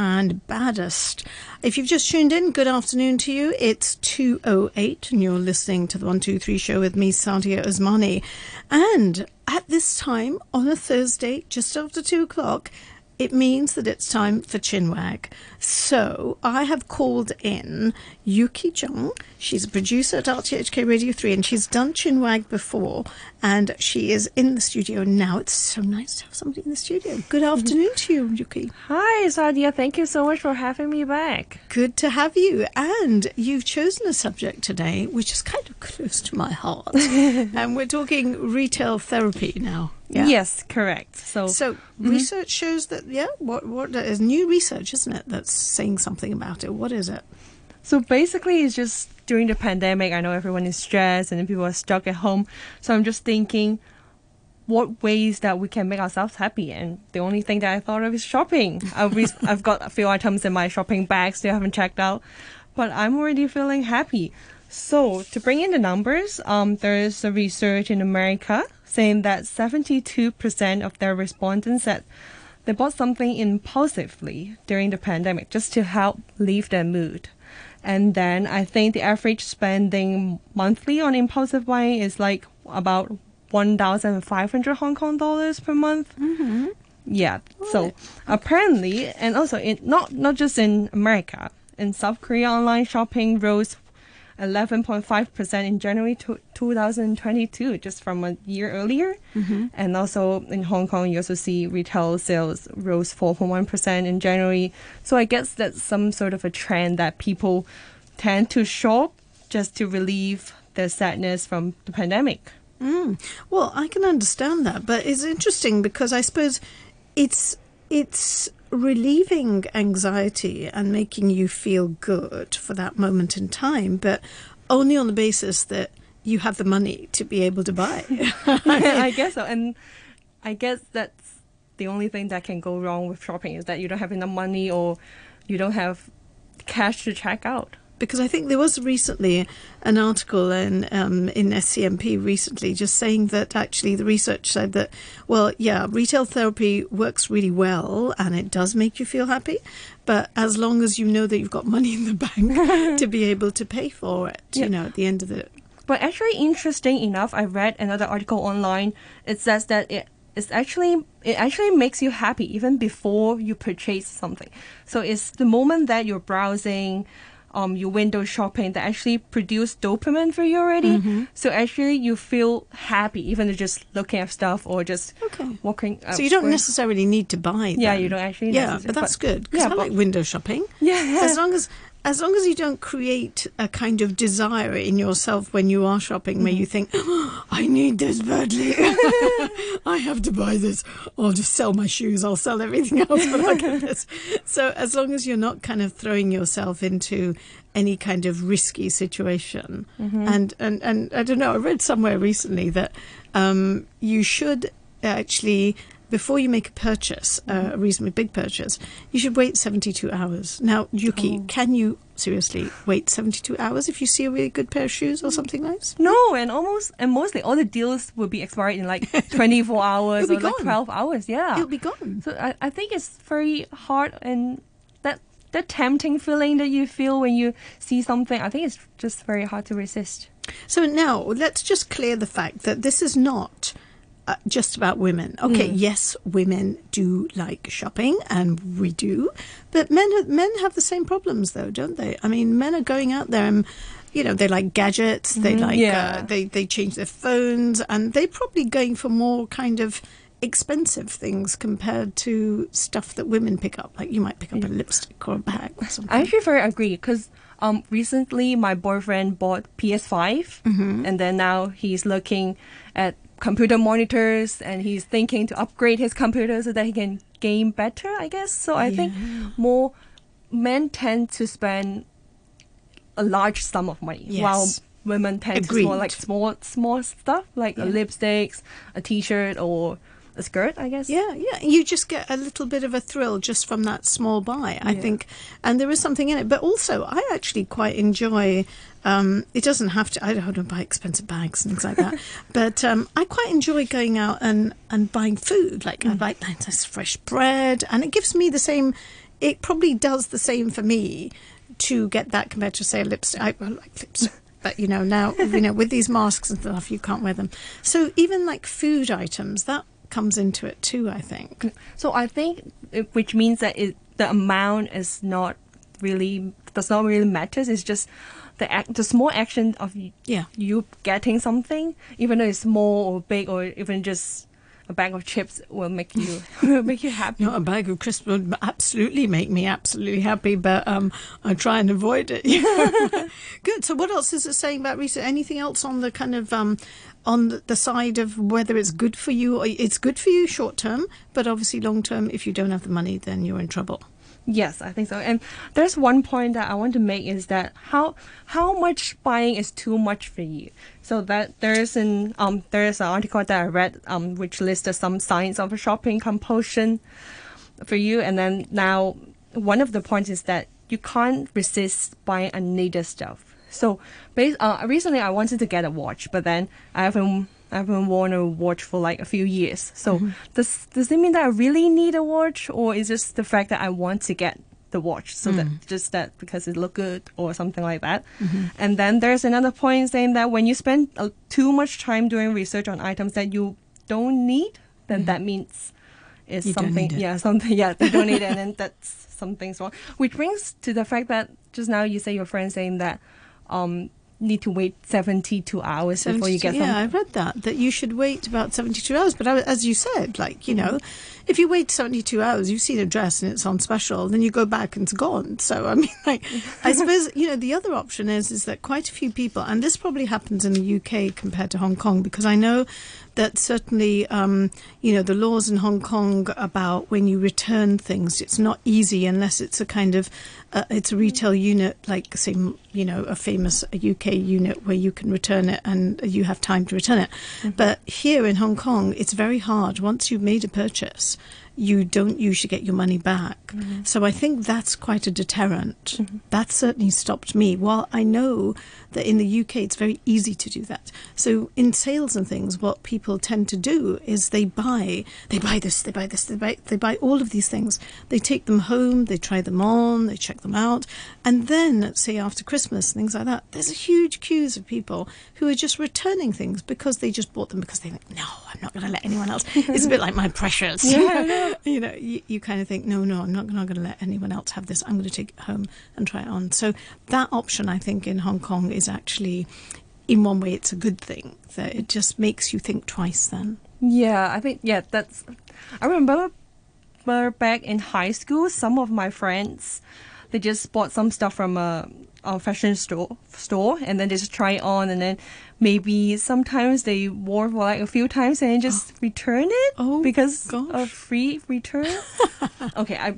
and baddest. If you've just tuned in, good afternoon to you. It's 2.08 and you're listening to the 123 show with me, Sadia Osmani. And at this time on a Thursday, just after 2 o'clock, it means that it's time for Chinwag. So I have called in Yuki Jung. She's a producer at RTHK Radio 3 and she's done Chinwag before and she is in the studio now. It's so nice to have somebody in the studio. Good afternoon to you, Yuki. Hi, Sadia. Thank you so much for having me back. Good to have you. And you've chosen a subject today which is kind of close to my heart. and we're talking retail therapy now. Yeah? Yes, correct. So, so mm-hmm. research shows that yeah, what what is new research, isn't it? That's saying something about it. What is it? So basically, it's just during the pandemic. I know everyone is stressed and people are stuck at home. So I'm just thinking, what ways that we can make ourselves happy? And the only thing that I thought of is shopping. I've, I've got a few items in my shopping bag still haven't checked out, but I'm already feeling happy. So to bring in the numbers, um, there is a research in America saying that 72% of their respondents said they bought something impulsively during the pandemic just to help lift their mood. And then I think the average spending monthly on impulsive buying is like about 1,500 Hong Kong dollars per month. Mm-hmm. Yeah. So apparently, and also in, not not just in America, in South Korea, online shopping rose 11.5% in January 2022, just from a year earlier. Mm-hmm. And also in Hong Kong, you also see retail sales rose 4.1% in January. So I guess that's some sort of a trend that people tend to shop just to relieve their sadness from the pandemic. Mm. Well, I can understand that, but it's interesting because I suppose it's it's relieving anxiety and making you feel good for that moment in time, but only on the basis that you have the money to be able to buy. I guess so. And I guess that's the only thing that can go wrong with shopping is that you don't have enough money or you don't have cash to check out because I think there was recently an article in um, in SCMP recently just saying that actually the research said that well yeah retail therapy works really well and it does make you feel happy but as long as you know that you've got money in the bank to be able to pay for it yeah. you know at the end of the but actually interesting enough I read another article online. It says that it it's actually it actually makes you happy even before you purchase something. So it's the moment that you're browsing um, your window shopping that actually produce dopamine for you already. Mm-hmm. So actually you feel happy even just looking at stuff or just okay. walking. So you don't necessarily need to buy. Yeah, you don't actually. Yeah, but that's but, good because yeah, I like window shopping. Yeah, as long as as long as you don't create a kind of desire in yourself when you are shopping mm-hmm. where you think, oh, I need this badly. I have to buy this. I'll just sell my shoes. I'll sell everything else, but I'll get this. So as long as you're not kind of throwing yourself into any kind of risky situation. Mm-hmm. And, and, and I don't know, I read somewhere recently that um, you should actually before you make a purchase, uh, a reasonably big purchase, you should wait 72 hours. Now, Yuki, oh. can you seriously wait 72 hours if you see a really good pair of shoes or something nice? No, and almost, and mostly all the deals will be expired in like 24 hours or like 12 hours. Yeah. It'll be gone. So I, I think it's very hard and that that tempting feeling that you feel when you see something, I think it's just very hard to resist. So now let's just clear the fact that this is not uh, just about women. Okay, mm. yes, women do like shopping, and we do, but men men have the same problems, though, don't they? I mean, men are going out there and. You know, they like gadgets. They mm, like yeah. uh, they they change their phones, and they're probably going for more kind of expensive things compared to stuff that women pick up. Like you might pick up a lipstick or a bag or something. I actually very agree because um, recently my boyfriend bought PS5, mm-hmm. and then now he's looking at computer monitors and he's thinking to upgrade his computer so that he can game better, I guess. So I yeah. think more men tend to spend a large sum of money yes. while women tend Agreed. to more like small small stuff like yeah. a lipsticks, a t-shirt or a skirt, I guess. Yeah, yeah. You just get a little bit of a thrill just from that small buy, I yeah. think. And there is something in it. But also, I actually quite enjoy. Um, it doesn't have to. I don't want to buy expensive bags and things like that. but um, I quite enjoy going out and, and buying food. Like mm. I buy nice fresh bread, and it gives me the same it probably does the same for me to get that compared to say a lipstick. I well, like lipstick. But you know now, you know with these masks and stuff, you can't wear them. So even like food items, that comes into it too. I think. So I think, which means that it, the amount is not really does not really matters. It's just the act, the small action of Yeah. you getting something, even though it's small or big or even just a bag of chips, will make you will make you happy. Not a bag of crisps would absolutely make me absolutely happy, but um, I try and avoid it. Good. So, what else is it saying about research? Anything else on the kind of um, on the- side of whether it's good for you? It's good for you short term, but obviously long term, if you don't have the money, then you're in trouble. Yes, I think so. And there's one point that I want to make is that how how much buying is too much for you. So that there's an um there's an article that I read um which listed some signs of a shopping compulsion for you, and then now one of the points is that you can't resist buying unneeded stuff. So, based, uh, recently I wanted to get a watch, but then I haven't I haven't worn a watch for like a few years. So does does it mean that I really need a watch, or is just the fact that I want to get the watch so that just that because it look good or something like that? And then there's another point saying that when you spend uh, too much time doing research on items that you don't need, then that means is You something it. yeah something yeah they don't need it and then that's something's wrong which brings to the fact that just now you say your friend saying that um need to wait 72 hours before you 72 get yeah, I something read that that you should wait about seventy-two hours. But I, as you said, like you Mm-hmm. know, if you wait seventy-two hours, you've seen a dress and it's on special, then you go back and it's gone. So I mean, like, I suppose you know the other option is is that quite a few people, and this probably happens in the UK compared to Hong Kong, because I know that certainly um, you know the laws in Hong Kong about when you return things, it's not easy unless it's a kind of uh, it's a retail unit like say you know a famous UK unit where you can return it and you have time to return it. But here in Hong Kong, it's very hard. Once you've made a purchase, you don't usually get your money back. Mm-hmm. So I think that's quite a deterrent. Mm-hmm. That certainly stopped me. While I know that in the UK it's very easy to do that. So in sales and things, what people tend to do is they buy, they buy this, they buy this, they buy, they buy all of these things. They take them home, they try them on, they check them out, and then say after Christmas things like that, there's a huge queues of people who are just returning things because they just bought them because they think, no, I'm not going to let anyone else. It's a bit like my precious. Yeah, you know, you, you kind of think, no, no, I'm not, not going to let anyone else have this. I'm going to take it home and try it on. So that option, I think, in Hong Kong is actually, in one way, it's a good thing. That it just makes you think twice. Then, yeah i think yeah that's i remember remember back in high school some of my friends they just bought some stuff from a, a fashion store store and then they just try it on and then maybe sometimes they wore for like a few times and just return it Oh, because gosh. of free return okay I,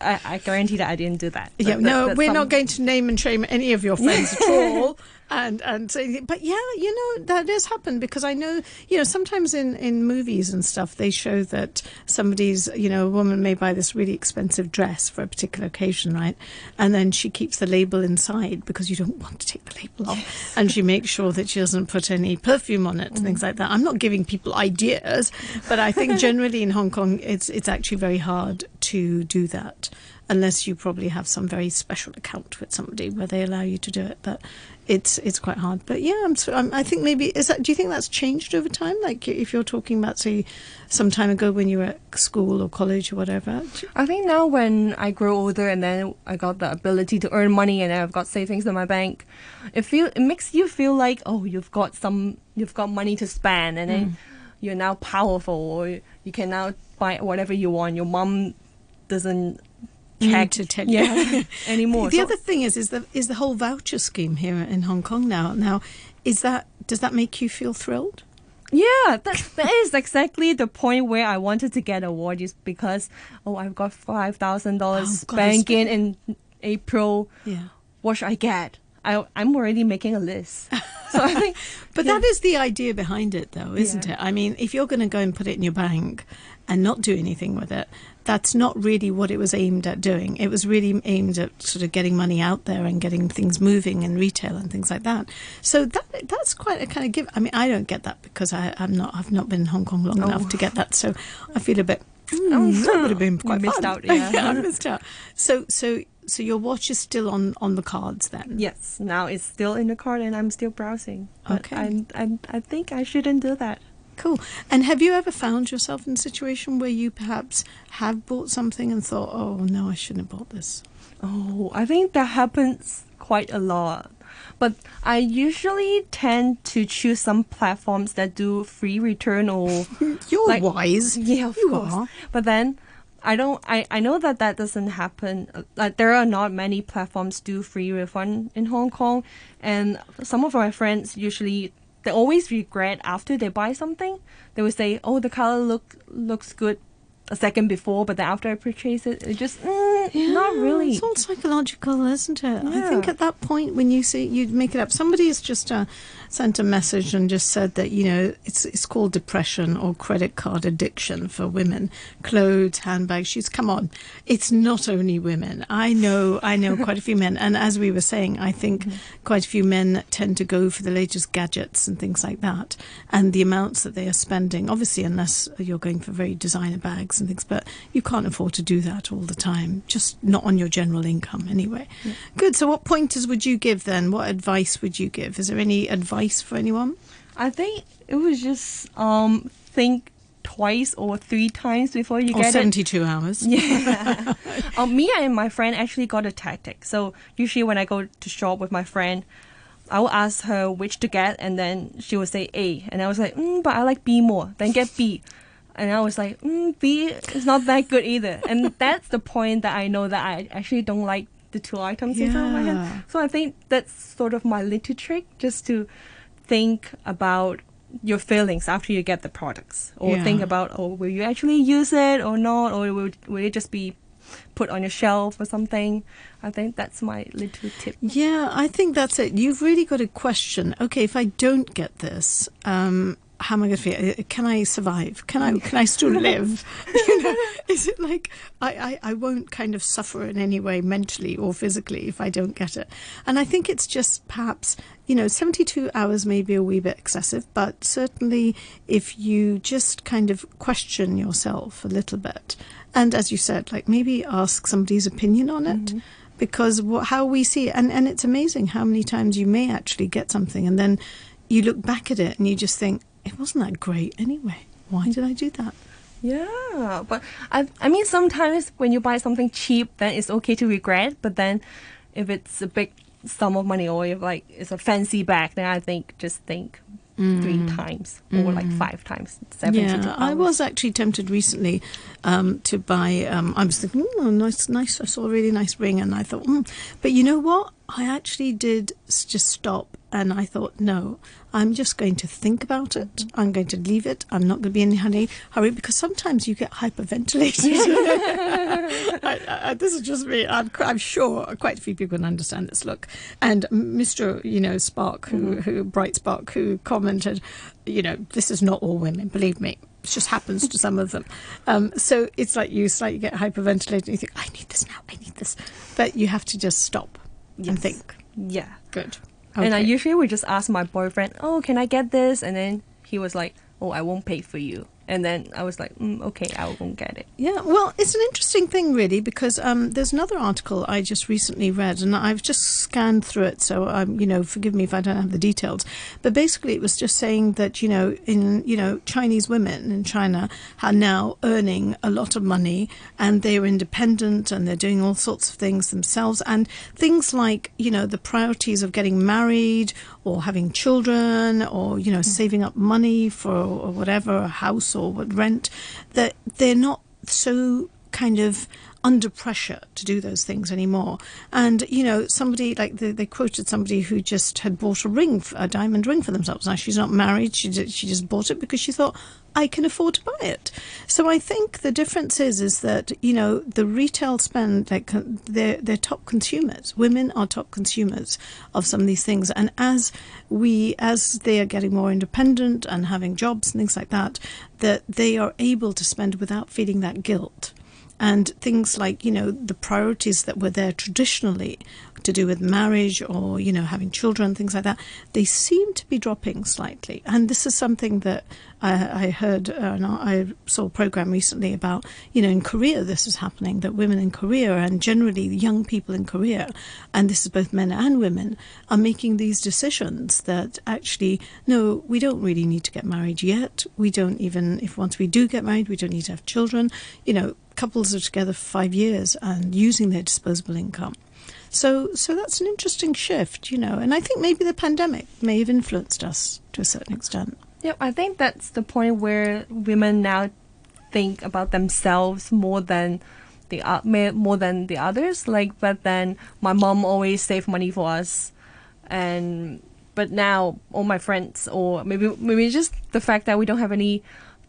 I i guarantee that i didn't do that yeah, That- no, that's we're some- not going to name and shame any of your friends at all. And and but yeah, you know that does happen because I know you know sometimes in in movies and stuff they show that somebody's you know a woman may buy this really expensive dress for a particular occasion, right? And then she keeps the label inside because you don't want to take the label off, and she makes sure that she doesn't put any perfume on it and things mm-hmm. like that. I'm not giving people ideas, but I think generally in Hong Kong it's it's actually very hard to do that unless you probably have some very special account with somebody where they allow you to do it. But it's it's quite hard. But yeah, I'm, I'm, I think maybe is that. Do you think that's changed over time? Like if you're talking about say some time ago when you were at school or college or whatever. I think now when I grow older and then I got the ability to earn money and I've got savings in my bank, it feel it makes you feel like oh you've got some you've got money to spend and then mm. you're now powerful or you can now buy whatever you want. Your mom doesn't Check to you. yeah anymore. The So- other thing is is the is the whole voucher scheme here in Hong Kong now. Now, is that does that make you feel thrilled? Yeah, that, that is exactly the point where I wanted to get a watch is because oh I've got five thousand dollars Oh, banking in April. Yeah. What should I get? I I'm already making a list. So I think But that is the idea behind it, though, isn't Yeah. it? I mean, if you're going to go and put it in your bank and not do anything with it, that's not really what it was aimed at doing. It was really aimed at sort of getting money out there and getting things moving in retail and things like that. So that that's quite a kind of give. I mean, I don't get that because I, I'm not. I've not been in Hong Kong long enough to get that. So I feel a bit Mm, that would have been quite missed out, yeah. I missed out. So, so, so your watch is still on on the cards then. Yes, now it's still in the card and I'm still browsing. Okay. I, I, I think I shouldn't do that. Cool. And have you ever found yourself in a situation where you perhaps have bought something and thought, "Oh no, I shouldn't have bought this." Oh, I think that happens quite a lot. But I usually tend to choose some platforms that do free return or You're Like- wise. yeah, of you course. are. But then I don't. I I know that that doesn't happen. Like there are not many platforms do free refund in Hong Kong, and some of my friends usually they always regret after they buy something. They will say, "Oh, the color look looks good." A second before, but then after I purchase it, it just mm, not really. It's all psychological, isn't it? I think at that point when you see you make it up, somebody is just uh, sent a message and just said that you know it's it's called depression or credit card addiction for women. Clothes, handbags, shoes. Come on, it's not only women. I know, I know quite a few men, and as we were saying, I think Mm-hmm. quite a few men tend to go for the latest gadgets and things like that, and the amounts that they are spending. Obviously, unless you're going for very designer bags and things, but you can't afford to do that all the time. Just not on your general income, anyway. Good. So, what pointers would you give then? What advice would you give? Is there any advice for anyone? I think it was just um think twice or three times before you Or get it. 72 hours? Yeah. um, me and my friend actually got a tactic. So usually when I go to shop with my friend, I will ask her which to get, and then she will say A, and I was like, mm, but I like B more. Then get B, and I was like, mm, B is not that good either. And that's the point that I know that I actually don't like the two items in front of my Yeah. hand. So I think that's sort of my little trick, just to think about your feelings after you get the products or Yeah. think about oh will you actually use it or not or will, will it just be put on your shelf or something i think that's my little tip Yeah, I think that's it. You've really got to question. Okay, if I don't get this, um, how am I going to feel? Uh, Can I survive? Can I can I still live? you know, is it like I, I, I won't kind of suffer in any way mentally or physically if I don't get it? And I think it's just perhaps you know, 72 hours may be a wee bit excessive, but certainly if you just kind of question yourself a little bit, and as you said, like maybe ask somebody's opinion on it, because how we see it, and, and it's amazing how many times you may actually get something, and then you look back at it and you just think, it wasn't that great anyway. Why did I do that? yeah but i i mean sometimes when you buy something cheap then it's okay to regret but then if it's a big sum of money or if like it's a fancy bag then i think just think three times or like five times 72 Yeah, I was actually tempted recently um, to buy. Um, I was thinking, oh, nice, nice. I saw a really nice ring, and I thought, mm. but you know what? I actually did just stop, and I thought, no, I'm just going to think about it. I'm going to leave it. I'm not going to be in any hurry because sometimes you get hyperventilated. I, I, this is just me. I'm, I'm sure quite a few people can understand this look. And Mr. You know Spark, who, who Bright Spark, who commented, you know, this is not all women. Believe me, it just happens to some of them. Um, so it's like you slightly get hyperventilated. and You think, I need this now. I need this, but you have to just stop and think. yeah Good. And I usually would just ask my boyfriend, "Oh, can I get this?" And then he was like, "Oh, I won't pay for you." And then I was like, mm, "Okay, I won't get it." Yeah, well, it's an interesting thing, really, because um, there's another article I just recently read, and I've just scanned through it. So, um, you know, forgive me if I don't have the details. But basically, it was just saying that you know, in you know, Chinese women in China are now earning a lot of money, and they're independent, and they're doing all sorts of things themselves, and things like you know, the priorities of getting married or having children, or you know, saving up money for or whatever a house or what rent, that they're not so kind of under pressure to do those things anymore. And you know, somebody like they, they quoted somebody who just had bought a ring, a diamond ring for themselves. Now she's not married; she ju- she just bought it because she thought I can afford to buy it. So I think the difference is is that you know the retail spend like they're they're top consumers. Women are top consumers of some of these things, and as we as they are getting more independent and having jobs and things like that, that they are able to spend without feeling that guilt. And things like, you know, the priorities that were there traditionally to do with marriage or, you know, having children, things like that, they seem to be dropping slightly. And this is something that I, I heard, uh, I saw a program recently about, you know, in Korea, this is happening, that women in Korea and generally young people in Korea, and this is both men and women, are making these decisions that actually, no, we don't really need to get married yet. We don't even, if once we do get married, we don't need to have children. You know, couples are together for five years and using their disposable income. So, so that's an interesting shift, you know, and I think maybe the pandemic may have influenced us to a certain extent. Yeah, I think that's the point where women now think about themselves more than the uh, more than the others. Like, but then my mom always saved money for us, and but now all my friends, or maybe maybe just the fact that we don't have any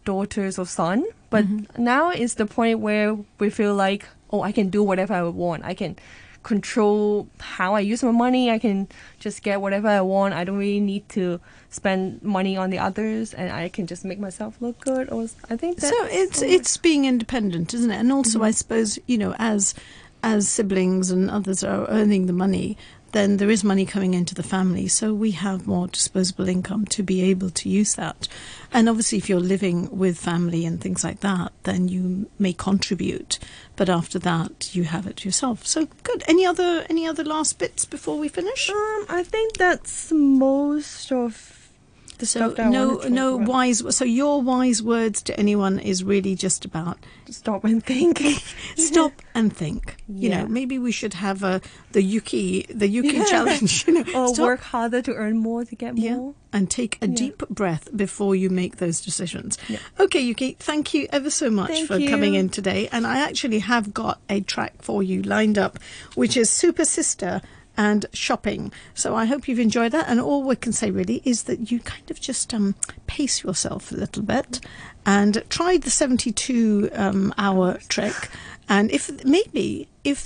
daughters or son. But mm-hmm. now is the point where we feel like, oh, I can do whatever I want. I can control how I use my money. I can just get whatever I want. I don't really need to spend money on the others, and I can just make myself look good. Or I think so. It's it's being independent, isn't it? And also, mm-hmm. I suppose you know, as as siblings and others are earning the money, then there is money coming into the family. So we have more disposable income to be able to use that. And obviously, if you're living with family and things like that, then you may contribute. But after that, you have it yourself. So good. Any other any other last bits before we finish? Um, I think that's most of so no no wise so your wise words to anyone is really just about stop and think stop and think you yeah. know maybe we should have a the yuki the yuki yeah. challenge you know or stop. work harder to earn more to get yeah. more and take a deep breath before you make those decisions okay yuki thank you ever so much thank for you. coming in today and i actually have got a track for you lined up which is super sister and shopping. So I hope you've enjoyed that. And all we can say really is that you kind of just um, pace yourself a little bit and try the 72 um, hour trick. And if maybe if